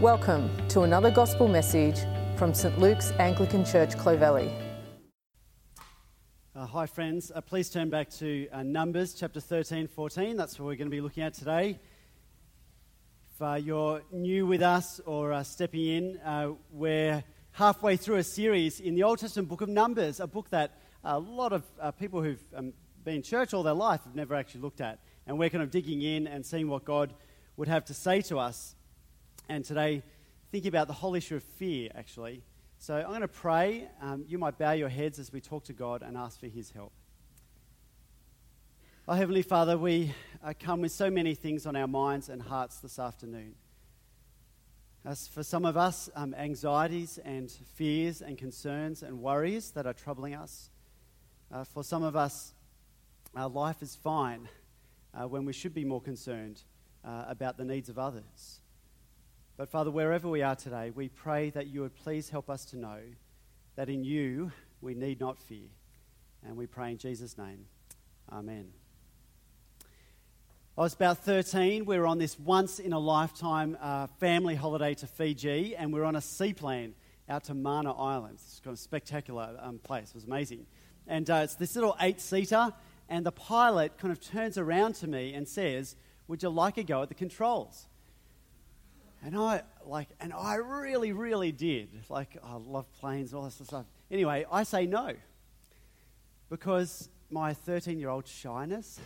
Welcome to another gospel message from St Luke's Anglican Church, Clovelly. Uh, hi, friends. Uh, please turn back to uh, Numbers chapter 13, 14. That's what we're going to be looking at today. If uh, you're new with us or uh, stepping in, uh, we're halfway through a series in the Old Testament book of Numbers, a book that a lot of people who've um, been in church all their life have never actually looked at. And we're kind of digging in and seeing what God would have to say to us and today thinking about the whole issue of fear, actually. So I'm going to pray. Um, you might bow your heads as we talk to God and ask for His help. Our Heavenly Father, we uh, come with so many things on our minds and hearts this afternoon. As for some of us, um, anxieties and fears and concerns and worries that are troubling us. Uh, for some of us, our life is fine uh, when we should be more concerned uh, about the needs of others. But Father, wherever we are today, we pray that you would please help us to know that in you we need not fear. And we pray in Jesus' name. Amen. I was about 13. We were on this once in a lifetime uh, family holiday to Fiji, and we were on a seaplane out to Mana Island. It's kind of spectacular um, place. It was amazing. And uh, it's this little eight seater, and the pilot kind of turns around to me and says, Would you like a go at the controls? And I like, and I really, really did. Like, I love planes and all this stuff. Anyway, I say no because my 13-year-old shyness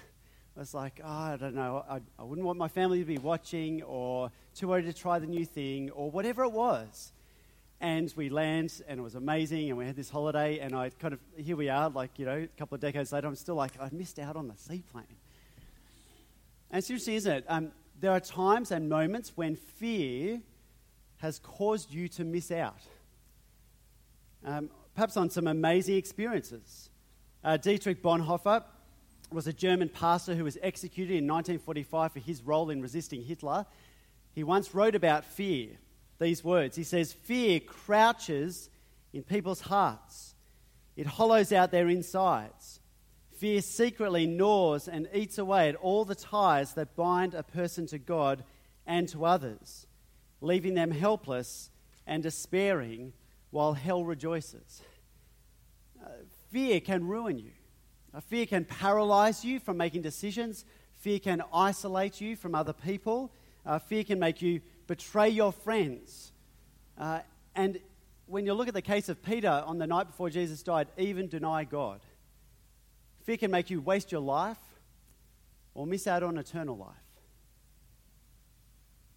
was like, oh, I don't know, I, I wouldn't want my family to be watching, or too worried to try the new thing, or whatever it was. And we land, and it was amazing, and we had this holiday, and I kind of, here we are, like, you know, a couple of decades later, I'm still like, I missed out on the seaplane. And interesting, isn't it? Um, there are times and moments when fear has caused you to miss out. Um, perhaps on some amazing experiences. Uh, Dietrich Bonhoeffer was a German pastor who was executed in 1945 for his role in resisting Hitler. He once wrote about fear these words. He says, Fear crouches in people's hearts, it hollows out their insides. Fear secretly gnaws and eats away at all the ties that bind a person to God and to others, leaving them helpless and despairing while hell rejoices. Uh, fear can ruin you. Uh, fear can paralyze you from making decisions. Fear can isolate you from other people. Uh, fear can make you betray your friends. And when you look at the case of Peter on the night before Jesus died, even deny God. Fear can make you waste your life or miss out on eternal life.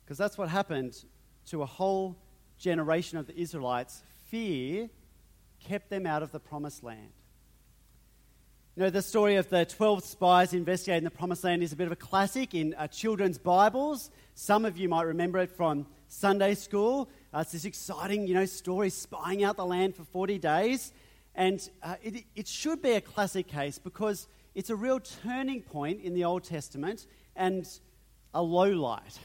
Because that's what happened to a whole generation of the Israelites. Fear kept them out of the promised land. You know, the story of the 12 spies investigating the promised land is a bit of a classic in uh, children's Bibles. Some of you might remember it from Sunday school. Uh, it's this exciting, you know, story spying out the land for 40 days. And uh, it, it should be a classic case because it's a real turning point in the Old Testament and a low light.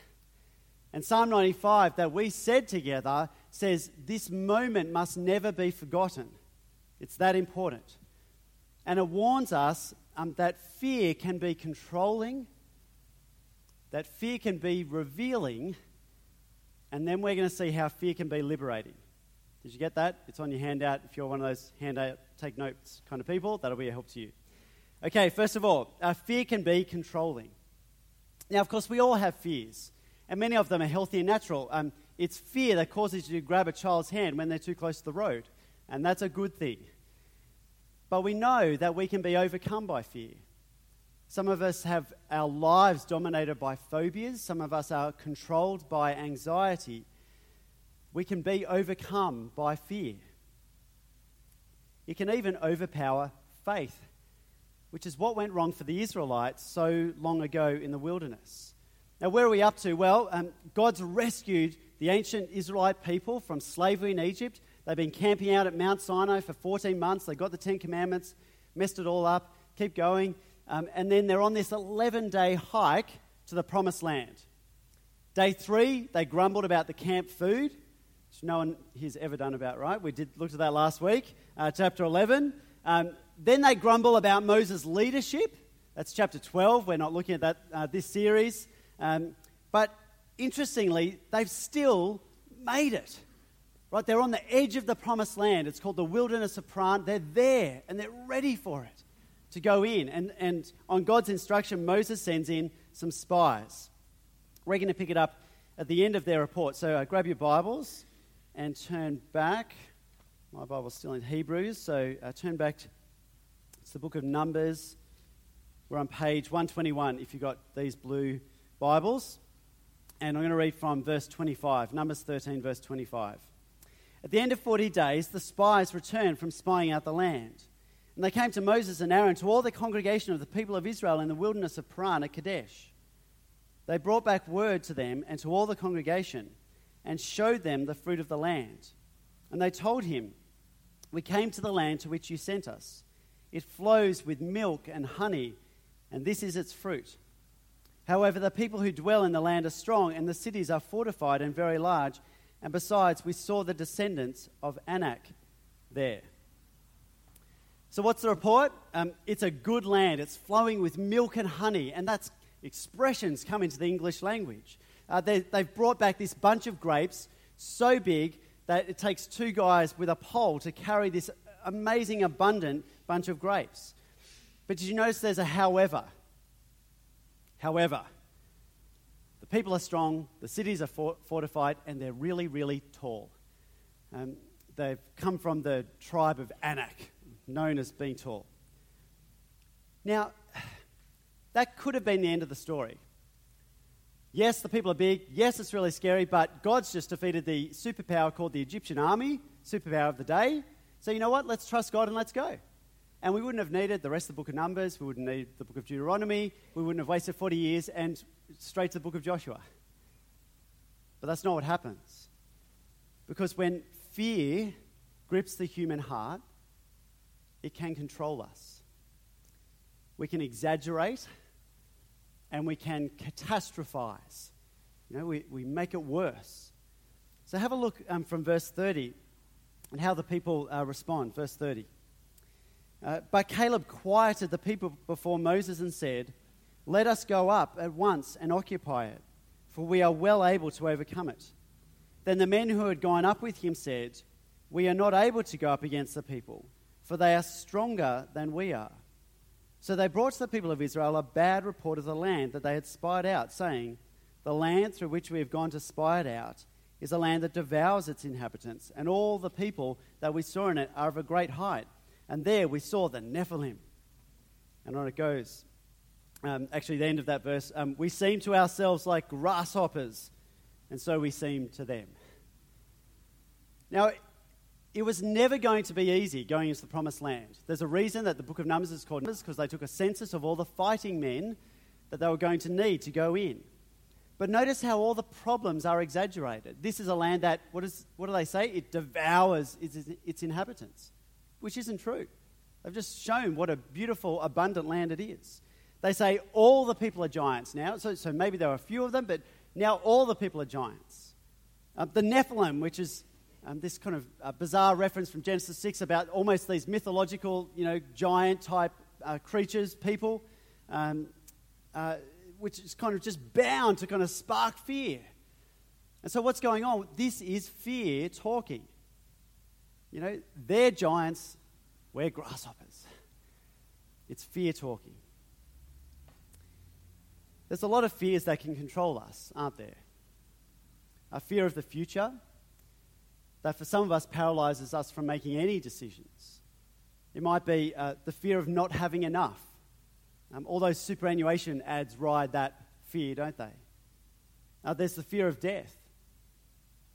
And Psalm 95 that we said together says this moment must never be forgotten. It's that important. And it warns us um, that fear can be controlling, that fear can be revealing, and then we're going to see how fear can be liberating. Did you get that? It's on your handout. If you're one of those handout, take notes kind of people, that'll be a help to you. Okay, first of all, uh, fear can be controlling. Now, of course, we all have fears, and many of them are healthy and natural. Um, it's fear that causes you to grab a child's hand when they're too close to the road, and that's a good thing. But we know that we can be overcome by fear. Some of us have our lives dominated by phobias, some of us are controlled by anxiety we can be overcome by fear. It can even overpower faith, which is what went wrong for the Israelites so long ago in the wilderness. Now, where are we up to? Well, um, God's rescued the ancient Israelite people from slavery in Egypt. They've been camping out at Mount Sinai for 14 months. They got the Ten Commandments, messed it all up, keep going. Um, and then they're on this 11 day hike to the promised land. Day three, they grumbled about the camp food which no one has ever done about right. We did looked at that last week, uh, chapter 11. Um, then they grumble about Moses' leadership. That's chapter 12. We're not looking at that uh, this series. Um, but interestingly, they've still made it. Right? They're on the edge of the promised land. It's called the wilderness of Paran. They're there and they're ready for it to go in. And, and on God's instruction, Moses sends in some spies. We're going to pick it up at the end of their report. So uh, grab your Bibles and turn back. My Bible's still in Hebrews, so uh, turn back. To, it's the book of Numbers. We're on page 121 if you've got these blue Bibles. And I'm going to read from verse 25, Numbers 13, verse 25. At the end of 40 days, the spies returned from spying out the land. And they came to Moses and Aaron, to all the congregation of the people of Israel in the wilderness of Paran at Kadesh. They brought back word to them and to all the congregation and showed them the fruit of the land. And they told him, We came to the land to which you sent us. It flows with milk and honey, and this is its fruit. However, the people who dwell in the land are strong, and the cities are fortified and very large. And besides, we saw the descendants of Anak there. So, what's the report? Um, it's a good land. It's flowing with milk and honey, and that's expressions come into the English language. Uh, they, have brought back this bunch of grapes so big that it takes two guys with a pole to carry this amazing, abundant bunch of grapes. But did you notice there's a however? However, the people are strong, the cities are fortified, and they're really, really tall. Um, they've come from the tribe of Anak known as being tall. Now, that could have been the end of the story. Yes, the people are big. Yes, it's really scary, but God's just defeated the superpower called the Egyptian army, superpower of the day. So, you know what? Let's trust God and let's go. And we wouldn't have needed the rest of the book of Numbers. We wouldn't need the book of Deuteronomy. We wouldn't have wasted 40 years and straight to the book of Joshua. But that's not what happens. Because when fear grips the human heart, it can control us. We can exaggerate and we can catastrophize. You know, we, we make it worse. So have a look um, from verse 30 and how the people uh, respond. Verse 30. Uh, but Caleb quieted the people before Moses and said, Let us go up at once and occupy it, for we are well able to overcome it. Then the men who had gone up with him said, We are not able to go up against the people for they are stronger than we are. So they brought to the people of Israel a bad report of the land that they had spied out, saying, The land through which we have gone to spy it out is a land that devours its inhabitants, and all the people that we saw in it are of a great height. And there we saw the Nephilim. And on it goes. Um, actually, the end of that verse, um, we seem to ourselves like grasshoppers, and so we seem to them. Now, it was never going to be easy going into the promised land. There's a reason that the book of Numbers is called Numbers because they took a census of all the fighting men that they were going to need to go in. But notice how all the problems are exaggerated. This is a land that, what, is, what do they say? It devours its, its inhabitants, which isn't true. They've just shown what a beautiful, abundant land it is. They say all the people are giants now, so, so maybe there are a few of them, but now all the people are giants. Uh, the Nephilim, which is um, this kind of uh, bizarre reference from Genesis 6 about almost these mythological, you know, giant type uh, creatures, people, um, uh, which is kind of just bound to kind of spark fear. And so, what's going on? This is fear talking. You know, they're giants, we're grasshoppers. It's fear talking. There's a lot of fears that can control us, aren't there? A fear of the future, that for some of us paralyzes us from making any decisions. It might be uh, the fear of not having enough. Um, all those superannuation ads ride that fear, don't they? Uh, there's the fear of death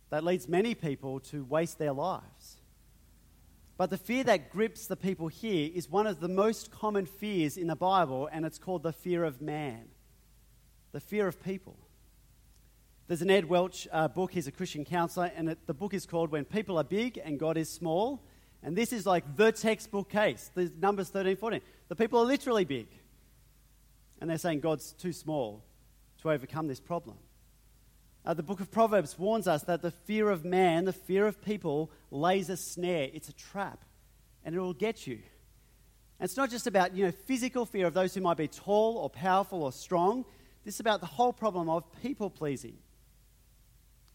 that leads many people to waste their lives. But the fear that grips the people here is one of the most common fears in the Bible, and it's called the fear of man, the fear of people. There's an Ed Welch uh, book. He's a Christian counselor, and it, the book is called When People Are Big and God is Small. And this is like the textbook case. The Numbers 13, 14. The people are literally big. And they're saying God's too small to overcome this problem. Uh, the book of Proverbs warns us that the fear of man, the fear of people, lays a snare. It's a trap, and it will get you. And it's not just about you know physical fear of those who might be tall or powerful or strong. This is about the whole problem of people pleasing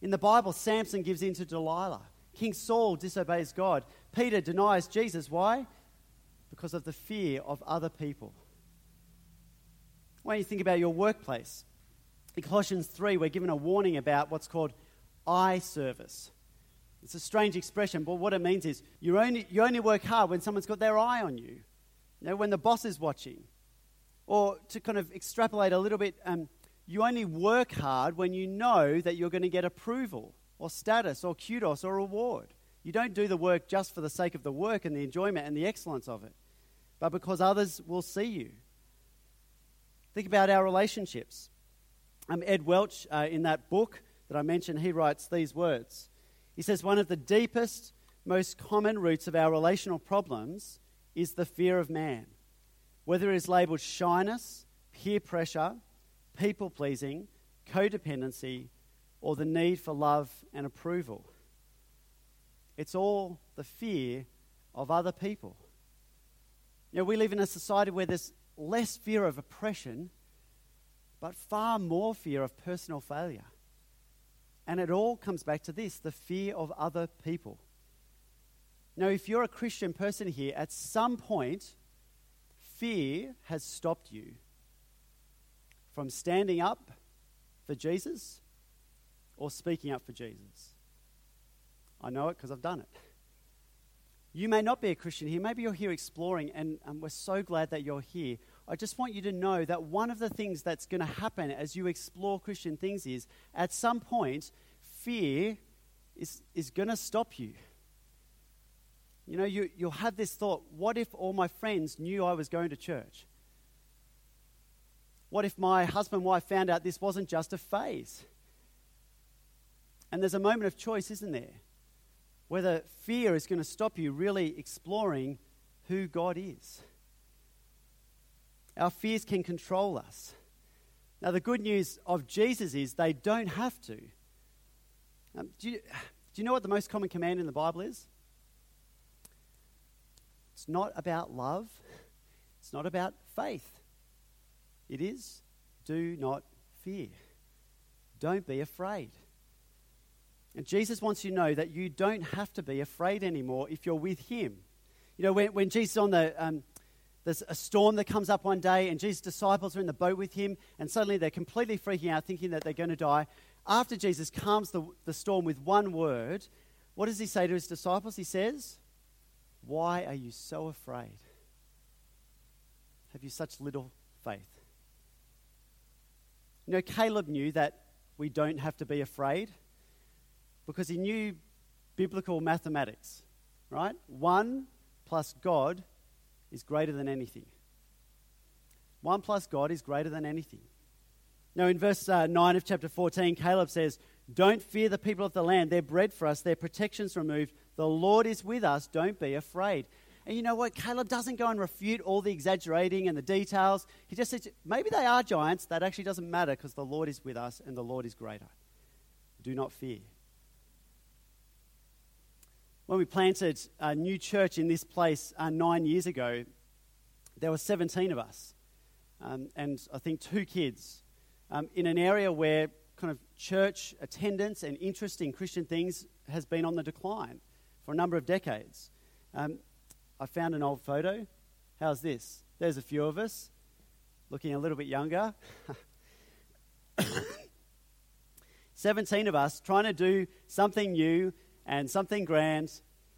In the Bible, Samson gives in to Delilah. King Saul disobeys God. Peter denies Jesus. Why? Because of the fear of other people. When you think about your workplace, in Colossians 3, we're given a warning about what's called eye service. It's a strange expression, but what it means is you only, you only work hard when someone's got their eye on you, you know, when the boss is watching. Or to kind of extrapolate a little bit, um, you only work hard when you know that you're going to get approval or status or kudos or reward. You don't do the work just for the sake of the work and the enjoyment and the excellence of it, but because others will see you. Think about our relationships. Um, Ed Welch, uh, in that book that I mentioned, he writes these words. He says, One of the deepest, most common roots of our relational problems is the fear of man. Whether it is labeled shyness, peer pressure, people pleasing, codependency, or the need for love and approval. It's all the fear of other people. You know, we live in a society where there's less fear of oppression, but far more fear of personal failure. And it all comes back to this the fear of other people. Now, if you're a Christian person here, at some point, fear has stopped you from standing up for Jesus or speaking up for Jesus. I know it because I've done it. You may not be a Christian here. Maybe you're here exploring, and, we're so glad that you're here. I just want you to know that one of the things that's going to happen as you explore Christian things is at some point, fear is, is going to stop you. You know, you, you'll have this thought what if all my friends knew I was going to church? What if my husband and wife found out this wasn't just a phase? And there's a moment of choice, isn't there? Whether fear is going to stop you really exploring who God is. Our fears can control us. Now, the good news of Jesus is they don't have to. Um, do, you, do you know what the most common command in the Bible is? It's not about love, it's not about faith. It is do not fear. Don't be afraid. And Jesus wants you to know that you don't have to be afraid anymore if you're with Him. You know, when, when Jesus on the, um, there's a storm that comes up one day, and Jesus' disciples are in the boat with Him, and suddenly they're completely freaking out, thinking that they're going to die. After Jesus calms the, the storm with one word, what does He say to His disciples? He says, Why are you so afraid? Have you such little faith? You know, Caleb knew that we don't have to be afraid because he knew biblical mathematics, right? One plus God is greater than anything. One plus God is greater than anything. Now, in verse uh, 9 of chapter 14, Caleb says, Don't fear the people of the land. They're bread for us, their protection's removed. The Lord is with us. Don't be afraid. And you know what? Caleb doesn't go and refute all the exaggerating and the details. He just says, maybe they are giants. That actually doesn't matter because the Lord is with us and the Lord is greater. Do not fear. When we planted a new church in this place uh, nine years ago, there were 17 of us, um, and I think two kids, um, in an area where kind of church attendance and interest in Christian things has been on the decline for a number of decades. Um, I found an old photo. How's this? There's a few of us looking a little bit younger. 17 of us trying to do something new and something grand.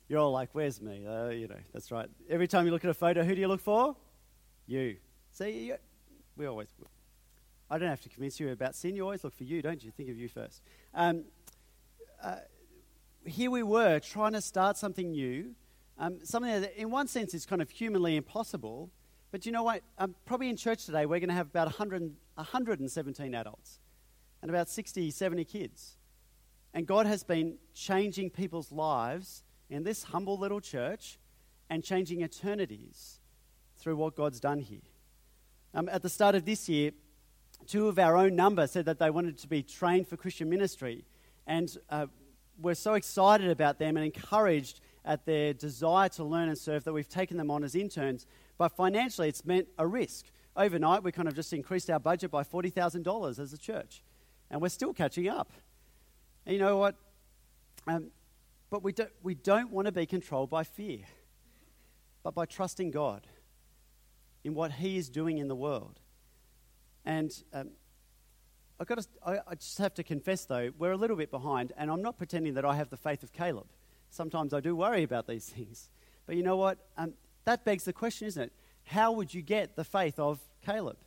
You're all like, where's me? Uh, you know, that's right. Every time you look at a photo, who do you look for? You. See, you, we always, I don't have to convince you about sin. You always look for you, don't you? Think of you first. Um, uh, here we were trying to start something new um, something that, in one sense, is kind of humanly impossible. But you know what? Um, probably in church today, we're going to have about 100, 117 adults and about 60, 70 kids. And God has been changing people's lives in this humble little church and changing eternities through what God's done here. Um, at the start of this year, two of our own number said that they wanted to be trained for Christian ministry. And uh, we're so excited about them and encouraged at their desire to learn and serve that we've taken them on as interns. But financially, it's meant a risk. Overnight, we kind of just increased our budget by $40,000 as a church, and we're still catching up. And you know what? Um, but we don't, we don't want to be controlled by fear, but by trusting God in what He is doing in the world. And um, I've got to, I, I just have to confess, though, we're a little bit behind, and I'm not pretending that I have the faith of Caleb. Sometimes I do worry about these things. But you know what? Um, that begs the question, isn't it? How would you get the faith of Caleb?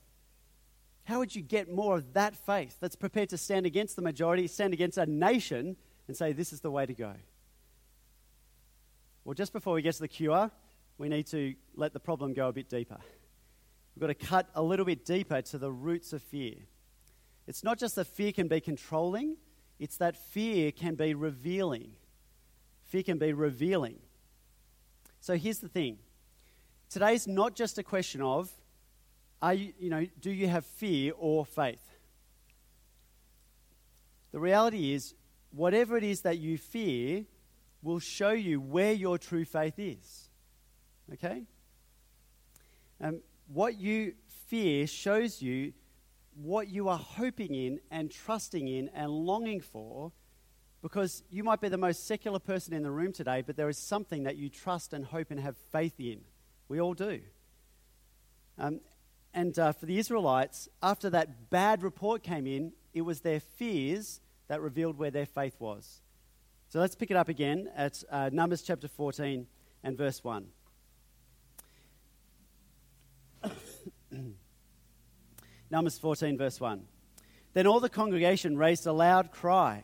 How would you get more of that faith that's prepared to stand against the majority, stand against a nation, and say, this is the way to go? Well, just before we get to the cure, we need to let the problem go a bit deeper. We've got to cut a little bit deeper to the roots of fear. It's not just that fear can be controlling, it's that fear can be revealing. Fear can be revealing. So here's the thing today's not just a question of, are you, you know, do you have fear or faith? The reality is, whatever it is that you fear will show you where your true faith is. Okay? Um, what you fear shows you what you are hoping in and trusting in and longing for because you might be the most secular person in the room today, but there is something that you trust and hope and have faith in. We all do. Um, and uh, for the Israelites, after that bad report came in, it was their fears that revealed where their faith was. So let's pick it up again at uh, Numbers chapter 14 and verse 1. Numbers 14, verse 1. Then all the congregation raised a loud cry,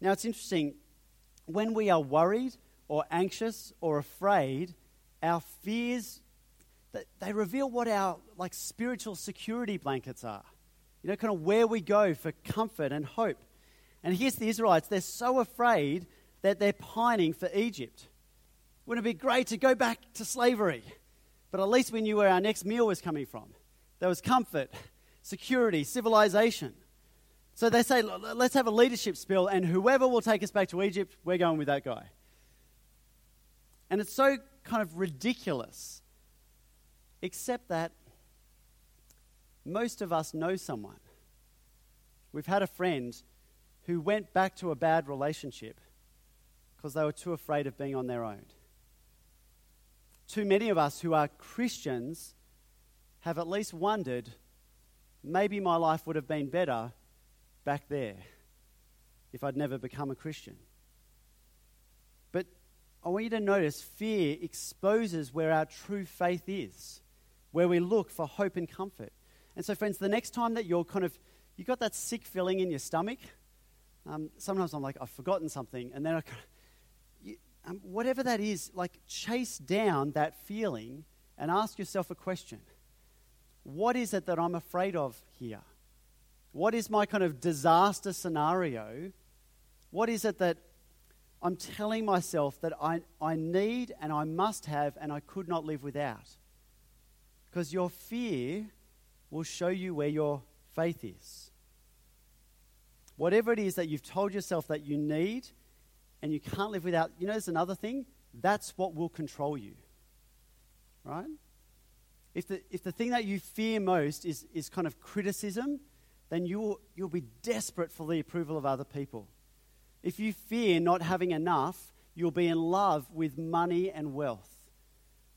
Now it's interesting, when we are worried or anxious or afraid, our fears they reveal what our like spiritual security blankets are. You know, kind of where we go for comfort and hope. And here's the Israelites, they're so afraid that they're pining for Egypt. Wouldn't it be great to go back to slavery? But at least we knew where our next meal was coming from. There was comfort, security, civilization. So they say, let's have a leadership spill, and whoever will take us back to Egypt, we're going with that guy. And it's so kind of ridiculous, except that most of us know someone. We've had a friend who went back to a bad relationship because they were too afraid of being on their own. Too many of us who are Christians have at least wondered maybe my life would have been better back there if I'd never become a Christian. But I want you to notice fear exposes where our true faith is, where we look for hope and comfort. And so, friends, the next time that you're kind of, you got that sick feeling in your stomach, um, sometimes I'm like, I've forgotten something. And then I, you, um, whatever that is, like chase down that feeling and ask yourself a question what is it that I'm afraid of here? What is my kind of disaster scenario? What is it that I'm telling myself that I, I need and I must have and I could not live without? Because your fear will show you where your faith is. Whatever it is that you've told yourself that you need and you can't live without, you know, there's another thing. That's what will control you. Right? if the, if the thing that you fear most is, is kind of criticism, then you will, you'll be desperate for the approval of other people. If you fear not having enough, you'll be in love with money and wealth.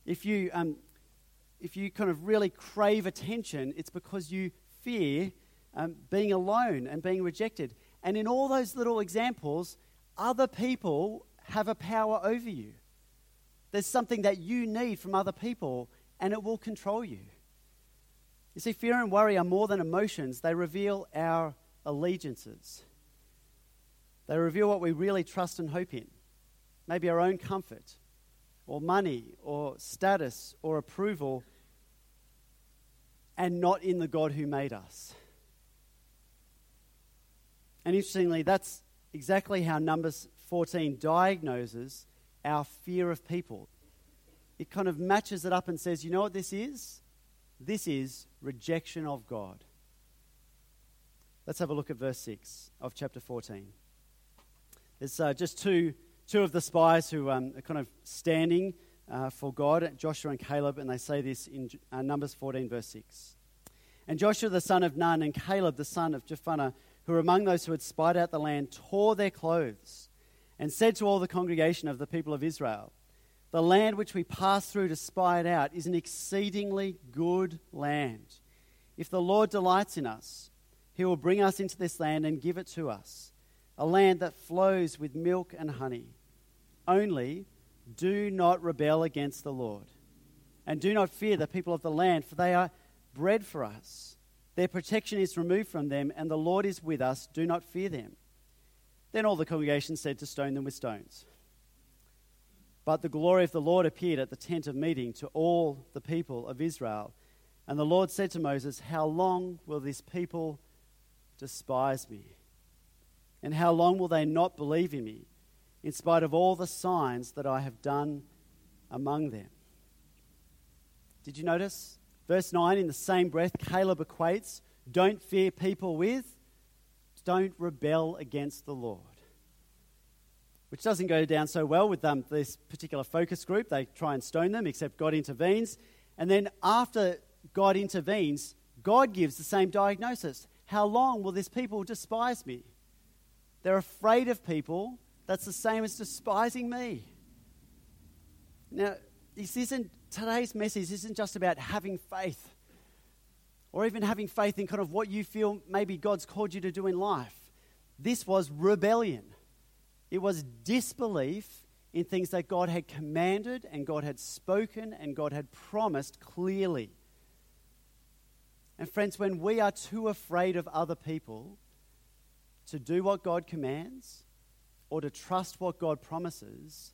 If you, um, if you kind of really crave attention, it's because you fear um, being alone and being rejected. And in all those little examples, other people have a power over you. There's something that you need from other people, and it will control you. You see, fear and worry are more than emotions, they reveal our allegiances. They reveal what we really trust and hope in. Maybe our own comfort, or money, or status, or approval, and not in the God who made us. And interestingly, that's exactly how Numbers 14 diagnoses our fear of people. It kind of matches it up and says, you know what this is? This is rejection of God. Let's have a look at verse 6 of chapter 14. There's uh, just two, two of the spies who um, are kind of standing uh, for God, Joshua and Caleb, and they say this in uh, Numbers 14, verse 6. And Joshua the son of Nun and Caleb the son of Jephunneh, who were among those who had spied out the land, tore their clothes and said to all the congregation of the people of Israel, The land which we passed through to spy it out is an exceedingly good land. If the Lord delights in us, he will bring us into this land and give it to us, a land that flows with milk and honey. Only do not rebel against the Lord, and do not fear the people of the land, for they are bread for us. Their protection is removed from them, and the Lord is with us. Do not fear them. Then all the congregation said to stone them with stones. But the glory of the Lord appeared at the tent of meeting to all the people of Israel. And the Lord said to Moses, How long will this people despise me? And how long will they not believe in me, in spite of all the signs that I have done among them? Did you notice? Verse 9, in the same breath, Caleb equates don't fear people with don't rebel against the Lord. Which doesn't go down so well with um, this particular focus group. They try and stone them, except God intervenes. And then after God intervenes, God gives the same diagnosis. How long will this people despise me? They're afraid of people. That's the same as despising me. Now, this isn't today's message isn't just about having faith or even having faith in kind of what you feel maybe God's called you to do in life. This was rebellion. It was disbelief in things that God had commanded and God had spoken and God had promised clearly. And friends, when we are too afraid of other people to do what God commands or to trust what God promises,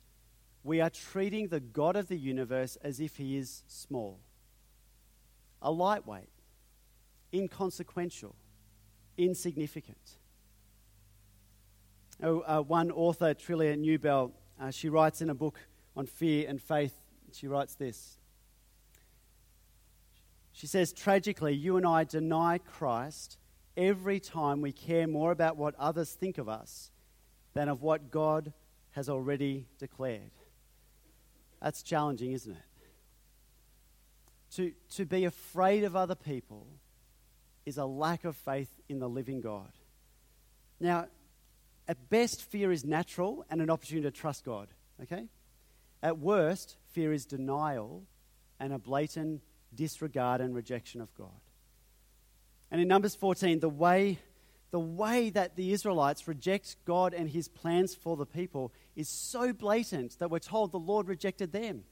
we are treating the God of the universe as if he is small, a lightweight inconsequential, insignificant. Oh, uh, one author, Trillia Newbell, uh, she writes in a book on fear and faith, she writes this. She says, tragically, you and I deny Christ every time we care more about what others think of us than of what God has already declared. That's challenging, isn't it? To, to be afraid of other people is a lack of faith in the living God. Now, at best, fear is natural and an opportunity to trust God, okay? At worst, fear is denial and a blatant disregard and rejection of God. And in Numbers 14, the way, the way that the Israelites reject God and his plans for the people is so blatant that we're told the Lord rejected them.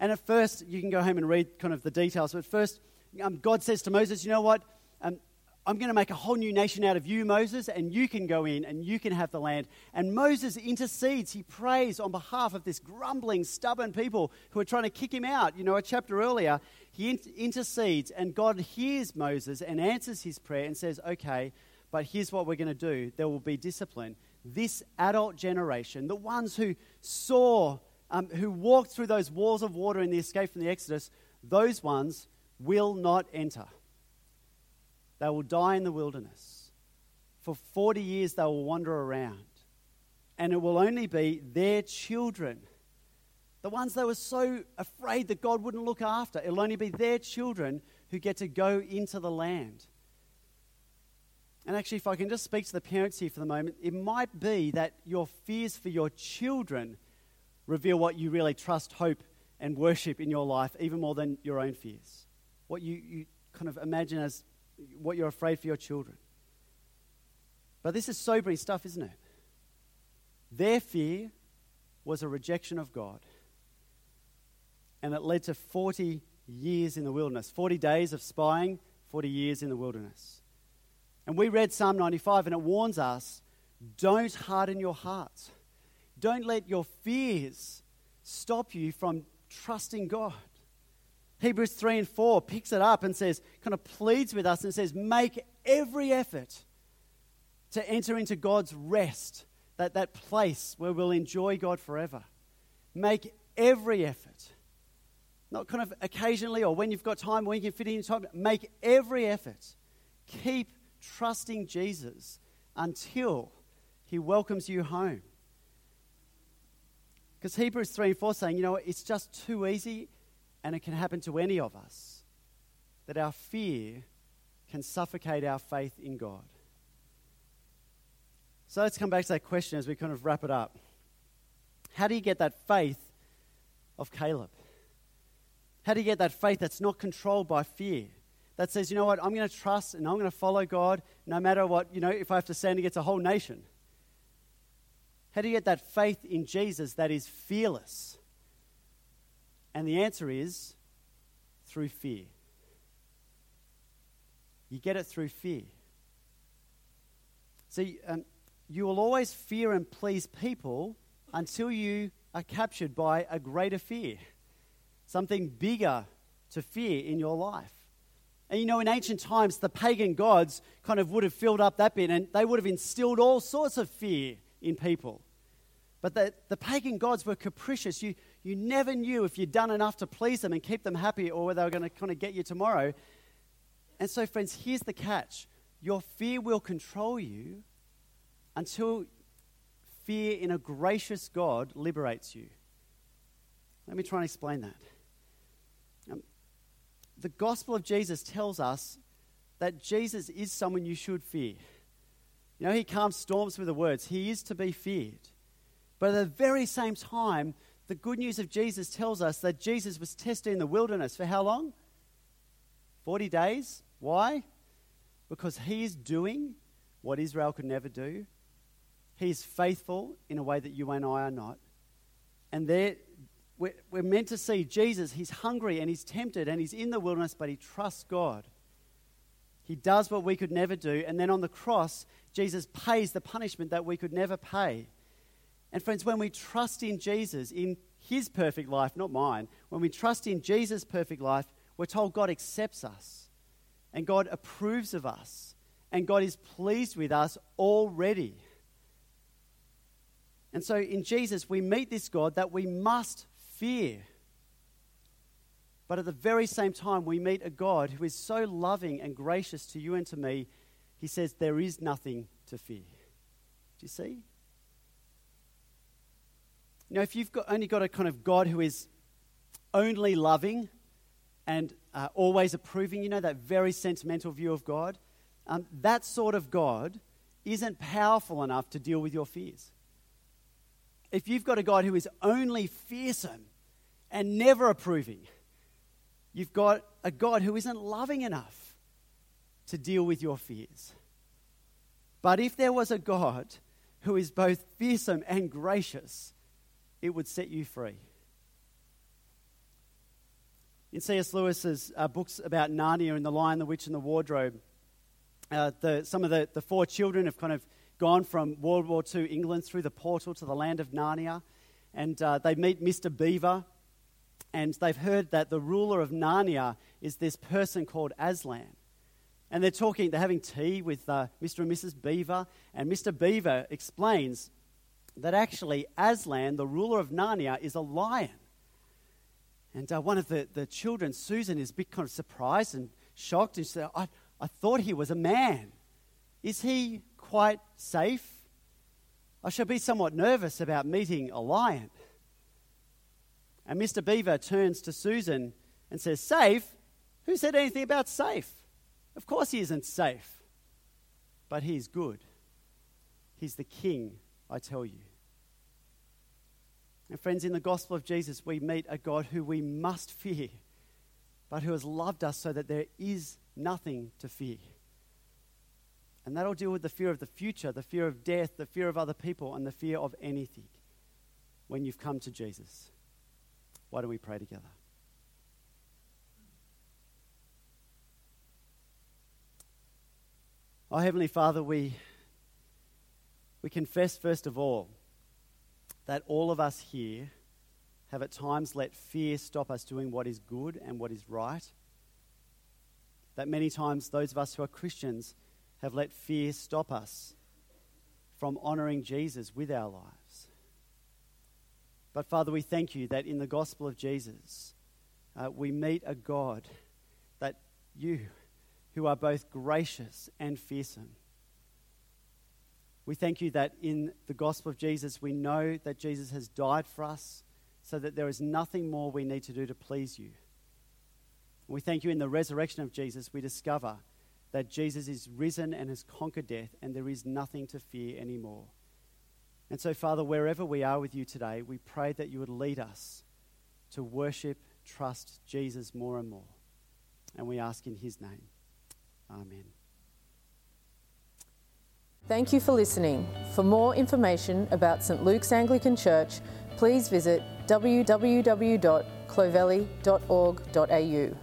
And at first, you can go home and read kind of the details, but first, um, God says to Moses, You know what? Um, I'm going to make a whole new nation out of you, Moses, and you can go in and you can have the land. And Moses intercedes. He prays on behalf of this grumbling, stubborn people who are trying to kick him out. You know, a chapter earlier, he intercedes, and God hears Moses and answers his prayer and says, Okay, but here's what we're going to do there will be discipline. This adult generation, the ones who saw, um, who walked through those walls of water in the escape from the Exodus, those ones will not enter. They will die in the wilderness. For 40 years, they will wander around. And it will only be their children, the ones they were so afraid that God wouldn't look after, it'll only be their children who get to go into the land. And actually, if I can just speak to the parents here for the moment, it might be that your fears for your children reveal what you really trust, hope, and worship in your life, even more than your own fears. What you, you kind of imagine as what you're afraid for your children. But this is sobering stuff, isn't it? Their fear was a rejection of God. And it led to 40 years in the wilderness 40 days of spying, 40 years in the wilderness. And we read Psalm 95, and it warns us don't harden your hearts. Don't let your fears stop you from trusting God. Hebrews 3 and 4 picks it up and says, kind of pleads with us and says, make every effort to enter into God's rest, that, that place where we'll enjoy God forever. Make every effort, not kind of occasionally or when you've got time, when you can fit in time, make every effort. Keep trusting Jesus until he welcomes you home. Because Hebrews 3 and 4 saying, you know, it's just too easy and it can happen to any of us that our fear can suffocate our faith in God. So let's come back to that question as we kind of wrap it up. How do you get that faith of Caleb? How do you get that faith that's not controlled by fear? That says, you know what, I'm going to trust and I'm going to follow God no matter what, you know, if I have to stand against a whole nation. How do you get that faith in Jesus that is fearless? And the answer is through fear. You get it through fear. See, um, you will always fear and please people until you are captured by a greater fear, something bigger to fear in your life. And you know, in ancient times, the pagan gods kind of would have filled up that bit and they would have instilled all sorts of fear in people. But the, the pagan gods were capricious. You, you never knew if you'd done enough to please them and keep them happy or whether they were going to kind of get you tomorrow. And so, friends, here's the catch your fear will control you until fear in a gracious God liberates you. Let me try and explain that. Um, the gospel of Jesus tells us that Jesus is someone you should fear. You know, he calms storms with the words, he is to be feared. But at the very same time, the good news of Jesus tells us that Jesus was tested in the wilderness for how long? 40 days. Why? Because he is doing what Israel could never do. He is faithful in a way that you and I are not. And there, we're, we're meant to see Jesus. He's hungry and he's tempted and he's in the wilderness, but he trusts God. He does what we could never do. And then on the cross, Jesus pays the punishment that we could never pay. And friends, when we trust in Jesus, in his perfect life, not mine, when we trust in Jesus' perfect life, we're told God accepts us and God approves of us and God is pleased with us already. And so in Jesus, we meet this God that we must fear. But at the very same time, we meet a God who is so loving and gracious to you and to me, he says, There is nothing to fear. Do you see? You know, if you've got, only got a kind of God who is only loving and uh, always approving, you know, that very sentimental view of God, um, that sort of God isn't powerful enough to deal with your fears if you've got a God who is only fearsome and never approving, you've got a God who isn't loving enough to deal with your fears. But if there was a God who is both fearsome and gracious, it would set you free. In C.S. Lewis's uh, books about Narnia and the Lion, the Witch, and the Wardrobe, uh, the, some of the, the four children have kind of gone from World War II England through the portal to the land of Narnia. And uh, they meet Mr. Beaver, and they've heard that the ruler of Narnia is this person called Aslan. And they're talking, they're having tea with uh, Mr. and Mrs. Beaver, and Mr. Beaver explains that actually Aslan, the ruler of Narnia, is a lion. And uh, one of the, the children, Susan, is a bit kind of surprised and shocked, and she said, I, I thought he was a man. Is he quite safe. I shall be somewhat nervous about meeting a lion. And Mr. Beaver turns to Susan and says, Safe? Who said anything about safe? Of course he isn't safe. But he's good. He's the king, I tell you. And friends, in the gospel of Jesus, we meet a God who we must fear, but who has loved us so that there is nothing to fear. And that'll deal with the fear of the future, the fear of death, the fear of other people, and the fear of anything when you've come to Jesus. Why don't we pray together? Oh, Heavenly Father, we, we confess first of all that all of us here have at times let fear stop us doing what is good and what is right. That many times those of us who are Christians have let fear stop us from honouring Jesus with our lives. But Father, we thank you that in the gospel of Jesus, uh, we meet a God that you, who are both gracious and fearsome, we thank you that in the gospel of Jesus, we know that Jesus has died for us so that there is nothing more we need to do to please you. We thank you in the resurrection of Jesus, we discover that Jesus is risen and has conquered death, and there is nothing to fear anymore. And so, Father, wherever we are with you today, we pray that you would lead us to worship, trust Jesus more and more. And we ask in his name. Amen. Thank you for listening. For more information about St Luke's Anglican Church, please visit www.clovelly.org.au.